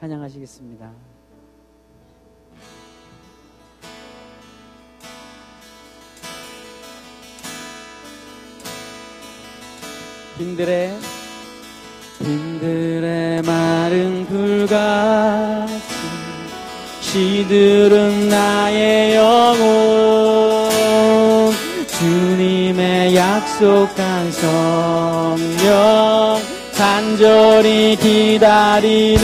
찬양하시겠습니다. 빈들의 빈들의 마른 불같이 시들은 나의 영혼 주님의 약속한 성령 간절히 기다리네.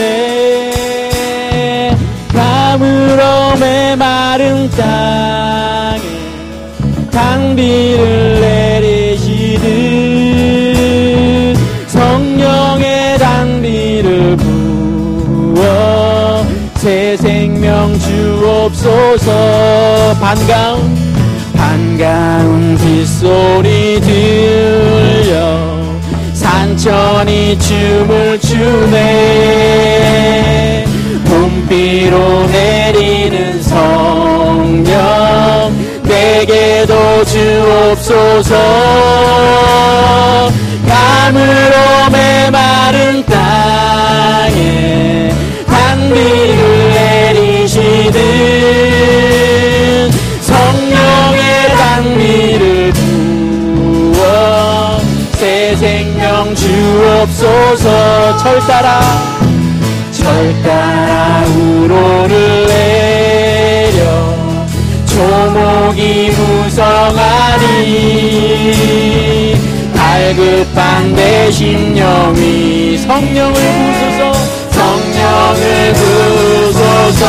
가물어 메마른 땅에 당비를 내리시듯 성령의 당비를 부어 새 생명 주옵소서. 반가운 반가운 빗소리 들려 산천이 춤을 추네. 봄비로 내리는 성령 내게도 주옵소서. 감으로 메마 주옵소서 철 따라 철 따라 우로를 내려. 조목이 무성하니 갈급한 내 심령이 성령을 부소서 성령을 부소서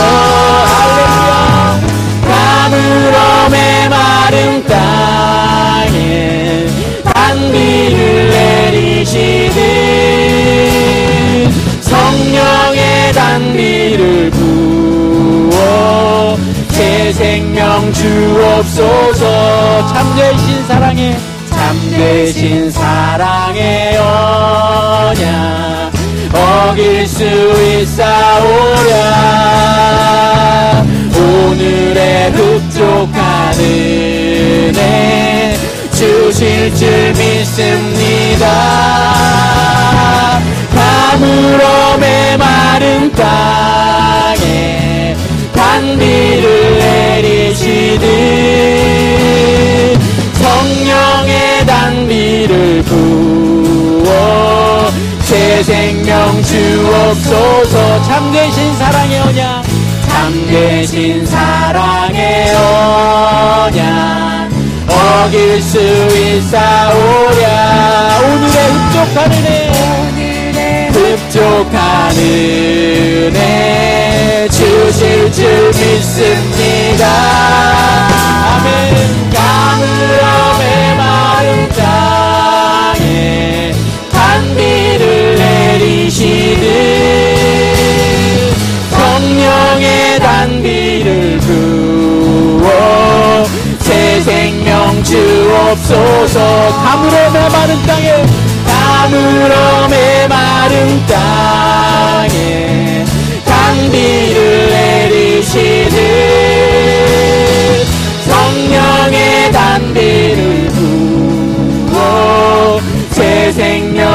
단비를 부어 새 생명 주옵소서. 참되신 사랑에 참되신 사랑의 언약 어길 수 있사오랴. 오늘의 흡족한 은혜 주실 줄 믿습니다. 메 마른 땅에 단비를 내리시듯 성령의 단비를 부어 새 생명 주옵소서. 참되신 사랑의 언약 참되신 사랑의 언약 어길 수 있사오랴. 오늘의 흡족한 은혜 흡족한 은혜 주실 줄 믿습니다. 아멘. 가물어 메마른 땅에 단비를 내리시듯 성령의 단비를 부어 새 생명 주옵소서 가물어 메마른 땅에 가물어 메마른 땅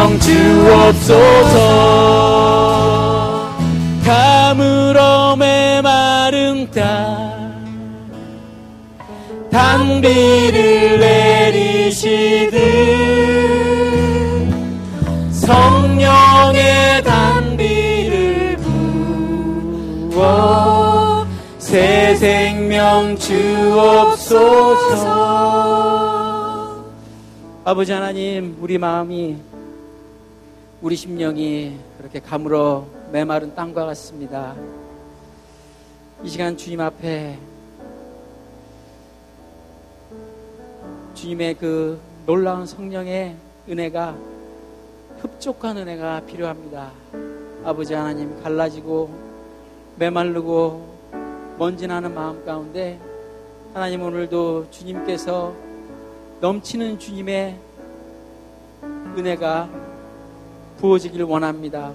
생명 주옵소서. 가물어 메마른 땅 단비를 내리시듯 성령의 단비를 부어 새 생명 주옵소서. 아버지 하나님 우리 마음이 우리 심령이 그렇게 가물어 메마른 땅과 같습니다 이 시간 주님 앞에 주님의 그 놀라운 성령의 은혜가 흡족한 은혜가 필요합니다. 아버지 하나님 갈라지고 메마르고 먼지 나는 마음 가운데 하나님 오늘도 주님께서 넘치는 주님의 은혜가 부어지길 원합니다.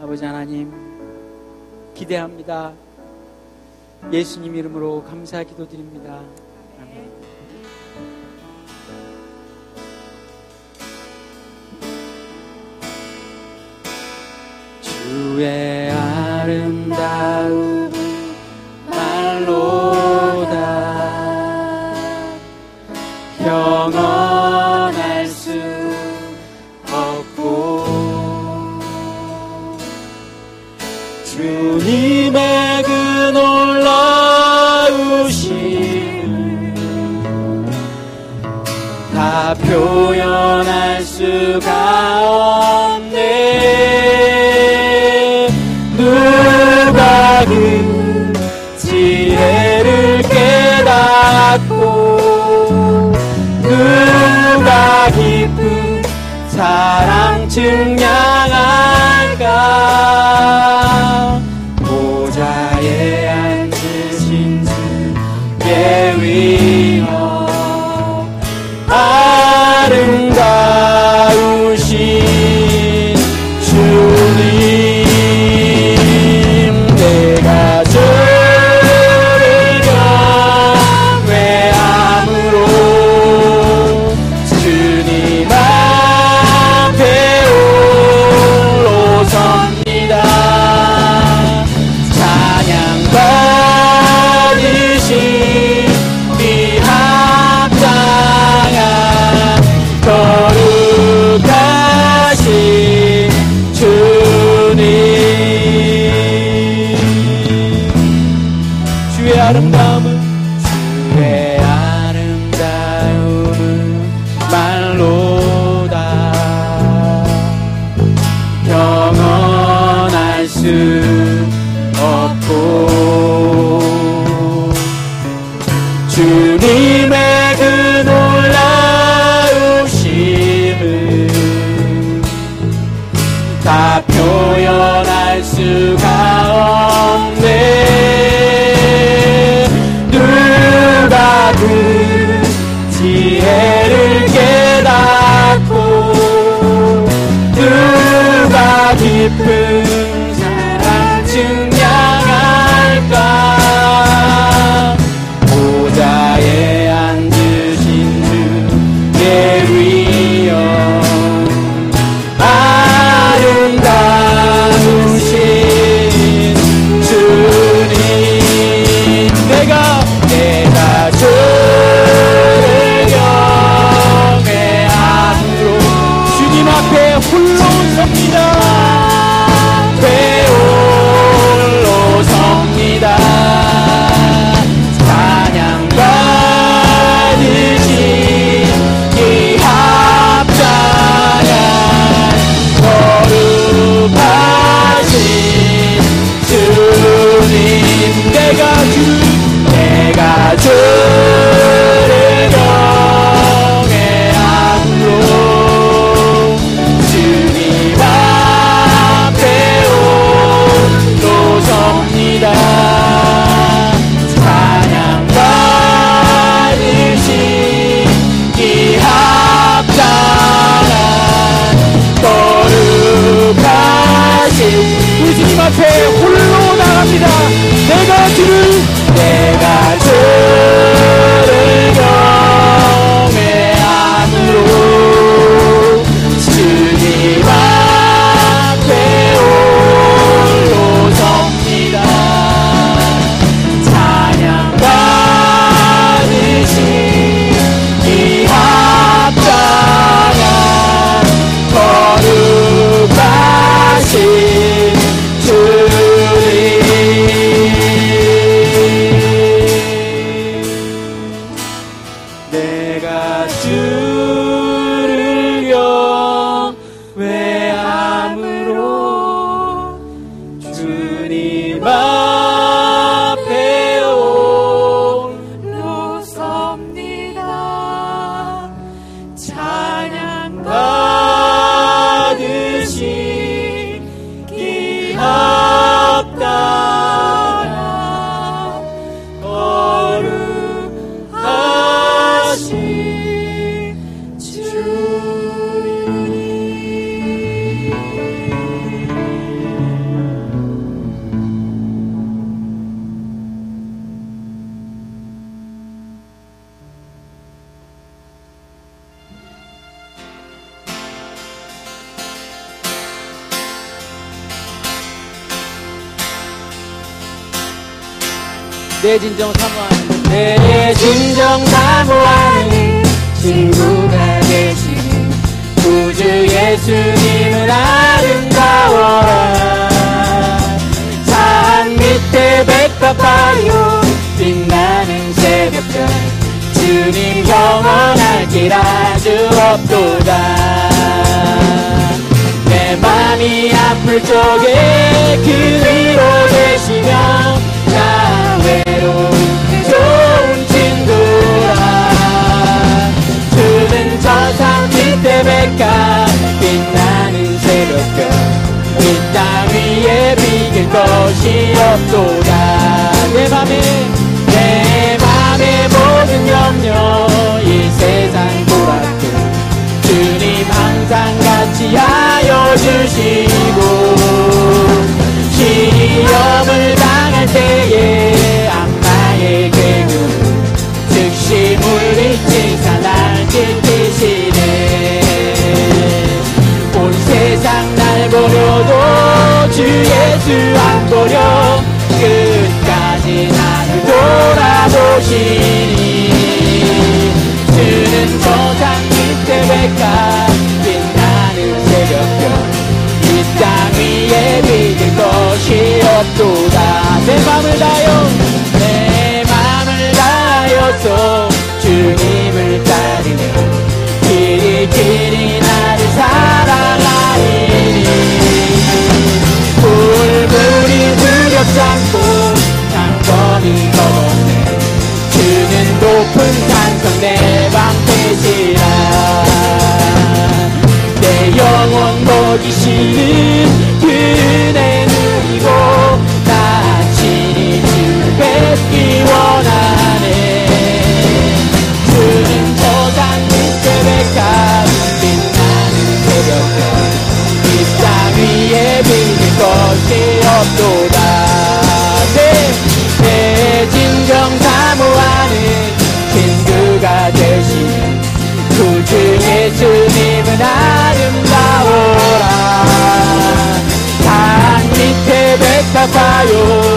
아버지 하나님 기대합니다. 예수님 이름으로 감사 기도드립니다. 주의 아름다운 말로다 영원 표현할 수가 찬 내 진정 사모하는 내 진정 사모하는 친구가 되시는 구주 예수님은 아름다워라 산 밑에 백합하여 빛나는 새벽별 주님 영원할 길 아주 없도다 내 맘이 아플 적에 그 위로 되시며 백가 빛나는 새벽별 이 땅 위에 비길 것이 없도다. 내 맘에 내 맘의 모든 염려 이 세상 돌아도 주님 항상 같이 하여 주시고 시험을 당할 때에 버려 끝까지 나를 돌아보시니. 주는 저장 밑에 백가 빛나는 새벽별 이 땅 위에 비길 것이 없도다. 내 맘을 다여 내 맘을 다하여서 주님을 따르네. 길이 길이 나를 사 않고 장거리 걸었네. 주는 높은 산 밑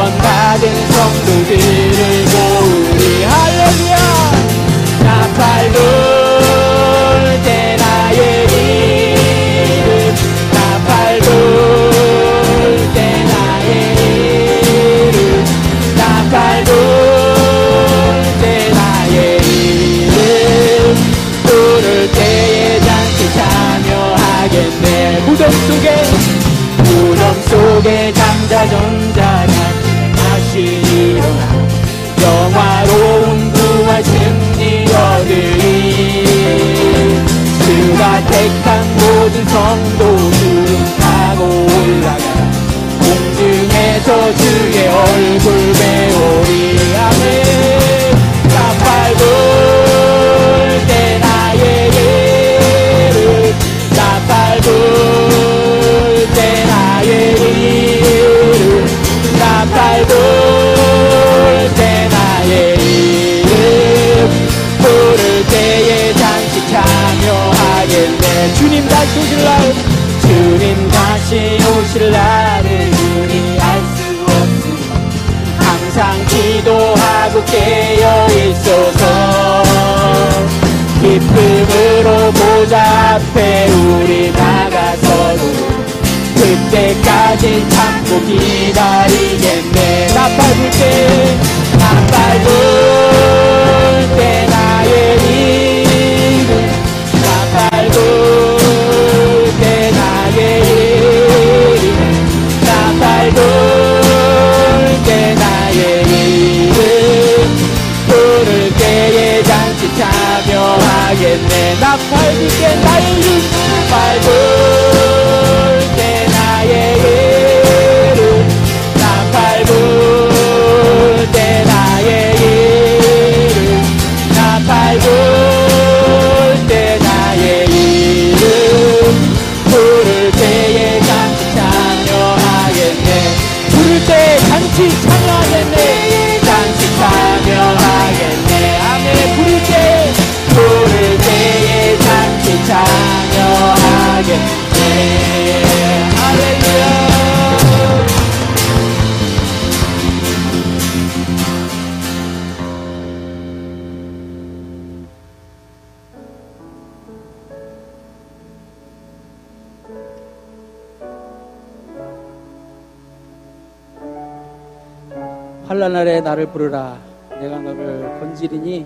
구원받은 성도들을 모으리. 할렐루야! 나팔 불 모든 성도들은 타고 올라가. 공중에서 주의 얼굴 환란 날에 나를 부르라. 내가 너를 건지리니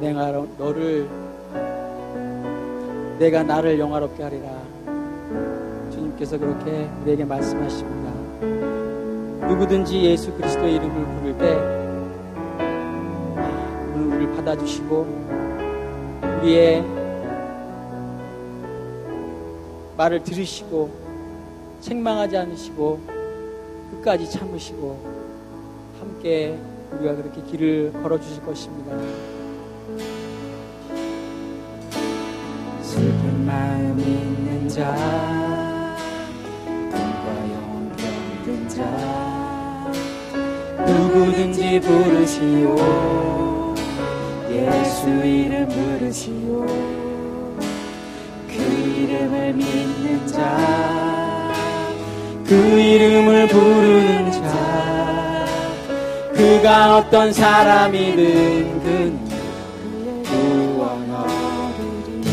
내가 너를 내가 나를 영화롭게 하리라. 주님께서 그렇게 우리에게 말씀하십니다. 누구든지 예수 그리스도의 이름을 부를 때 우리를 받아주시고 우리의 말을 들으시고 책망하지 않으시고 끝까지 참으시고 함께 우리가 그렇게 길을 걸어주실 것입니다. 슬픈 마음 있는 자, 꿈과 영혼 병든 자, 누구든지 부르시오. 예수 이름 부르시오. 그 이름을 믿는 자, 그 이름을 부르는 자, 그가 어떤 사람이든 얻으리.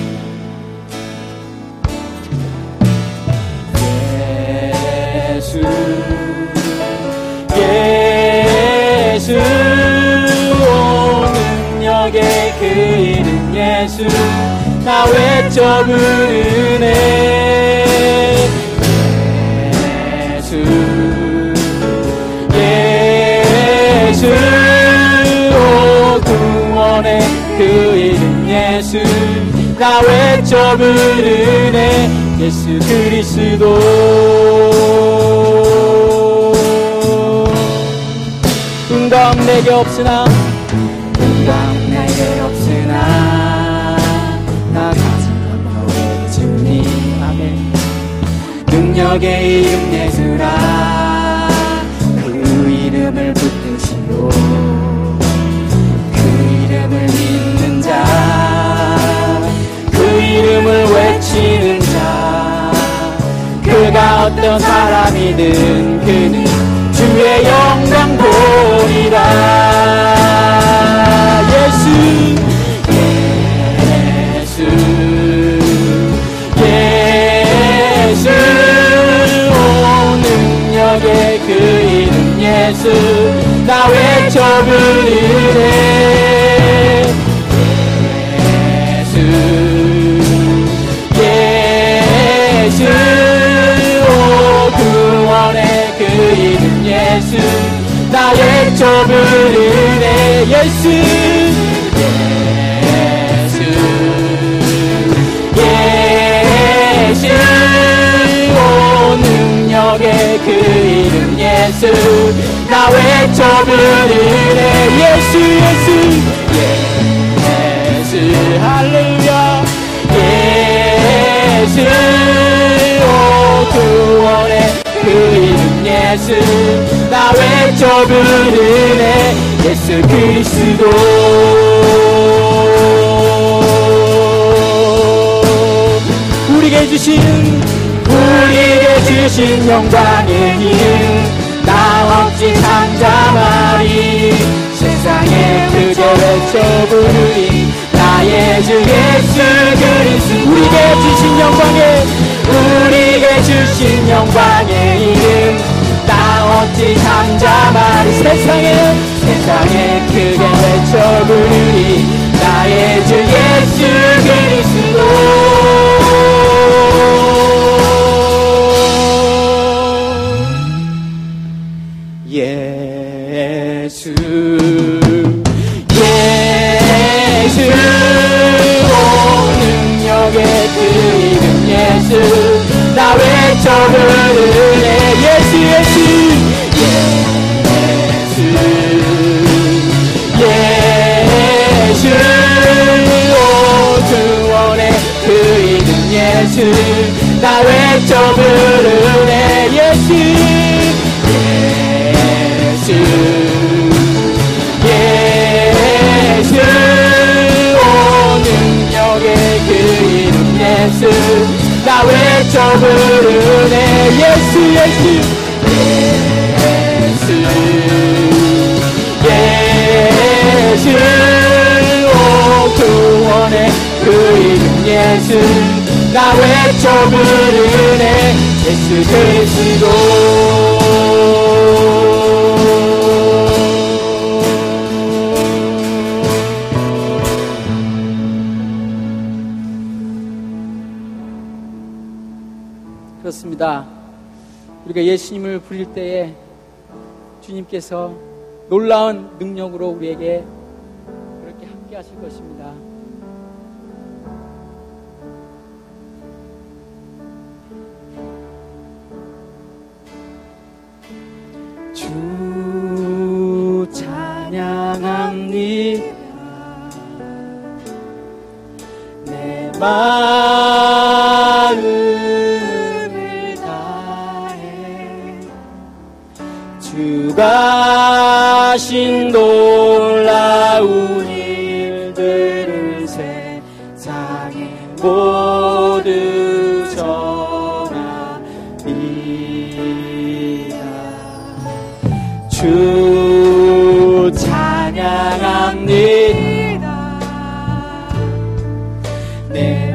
예수, 예수, 오 능력의 그 이름 예수, 나 외쳐 부르네. 그 이름 예수, 나 외쳐 부르네. 예수 그리스도. 응답 내게 없으나 응답 내게 없으나 나 가진 건 너의 주님 아멘 능력의 이름 예수라 어떤 사람이든 그는 주의 영광 보리라. 예수 예수 예수. 오 능력의 그 이름 예수. 나 외쳐 부르네 부르네 예수. 예수. 예수. 오 능력의 그 이름 예수. 나 외쳐 부르네. 예수 예수. 예수. 할렐루야. 예수 예수 나 외쳐 부르네 예수 그리스도. 우리에게 주신 우리에게 주신 영광의 이름 나 없이 잠잠하리. 세상에 크게 외쳐 부르리 나의 주 예수 그리스도. 우리에게 주신 영광의 우리에게 주신 영광의 이름 나 어찌 잠잠하리 세상에 세상에 크게 외쳐 부르리 나의 주 예수 그리스도. 예수 예수 오 능력의 그 이름 예수. 나 외쳐 부르네 나 외쳐 부르네 예수 예수 예수. 오 능력의 그 이름 예수. 나 외쳐 부르네 예수 예수. 예수 예수. 오 구원의 그 이름 예수 나 외쳐 부르네 예수 그리스도 그렇습니다. 우리가 예수님을 부릴 때에 주님께서 놀라운 능력으로 우리에게 그렇게 함께 하실 것입니다. 마음을 다해 주가 하신 놀라운 일들을 세상에 모두 전합니다. 주 찬양합니다.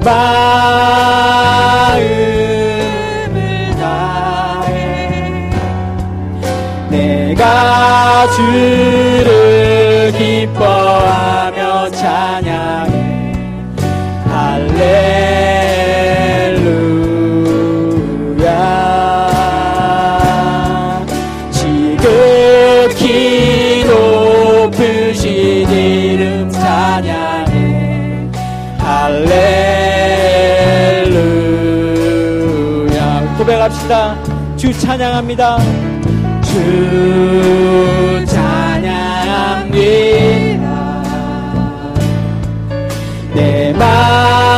마음을 다해 내가 주 고백합시다. 주 찬양합니다. 주 찬양합니다. 내 마음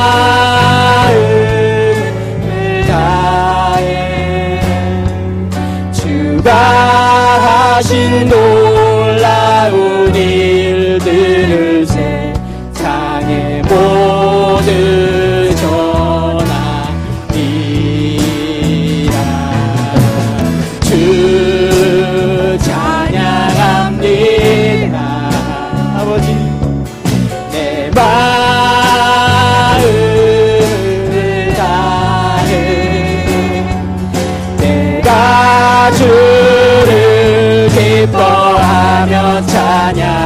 기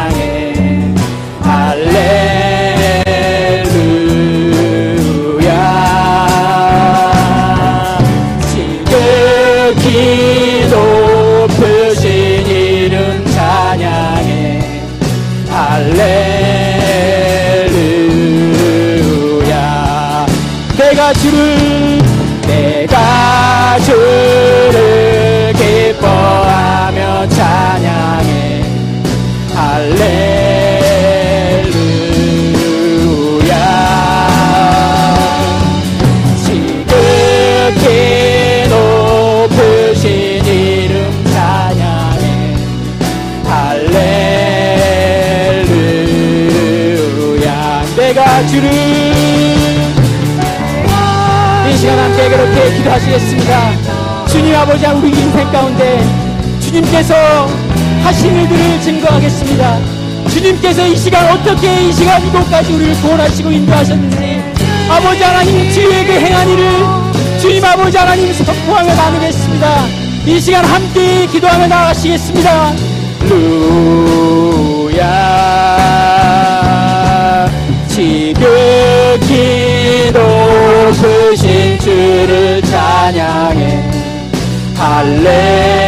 주를. 이 시간 함께 그렇게 기도하시겠습니다. 주님 아버지 우리 인생 가운데 주님께서 하신 일들을 증거하겠습니다. 주님께서 이 시간 어떻게 이 시간 이곳까지 우리를 구원하시고 인도하셨는지 아버지 하나님 주의 그 행한 일을 주님 아버지 하나님 선포하며 나누겠습니다. 이 시간 함께 기도하며 나가시겠습니다. 루야 지극히 높으신 주를 찬양해. 할렐루야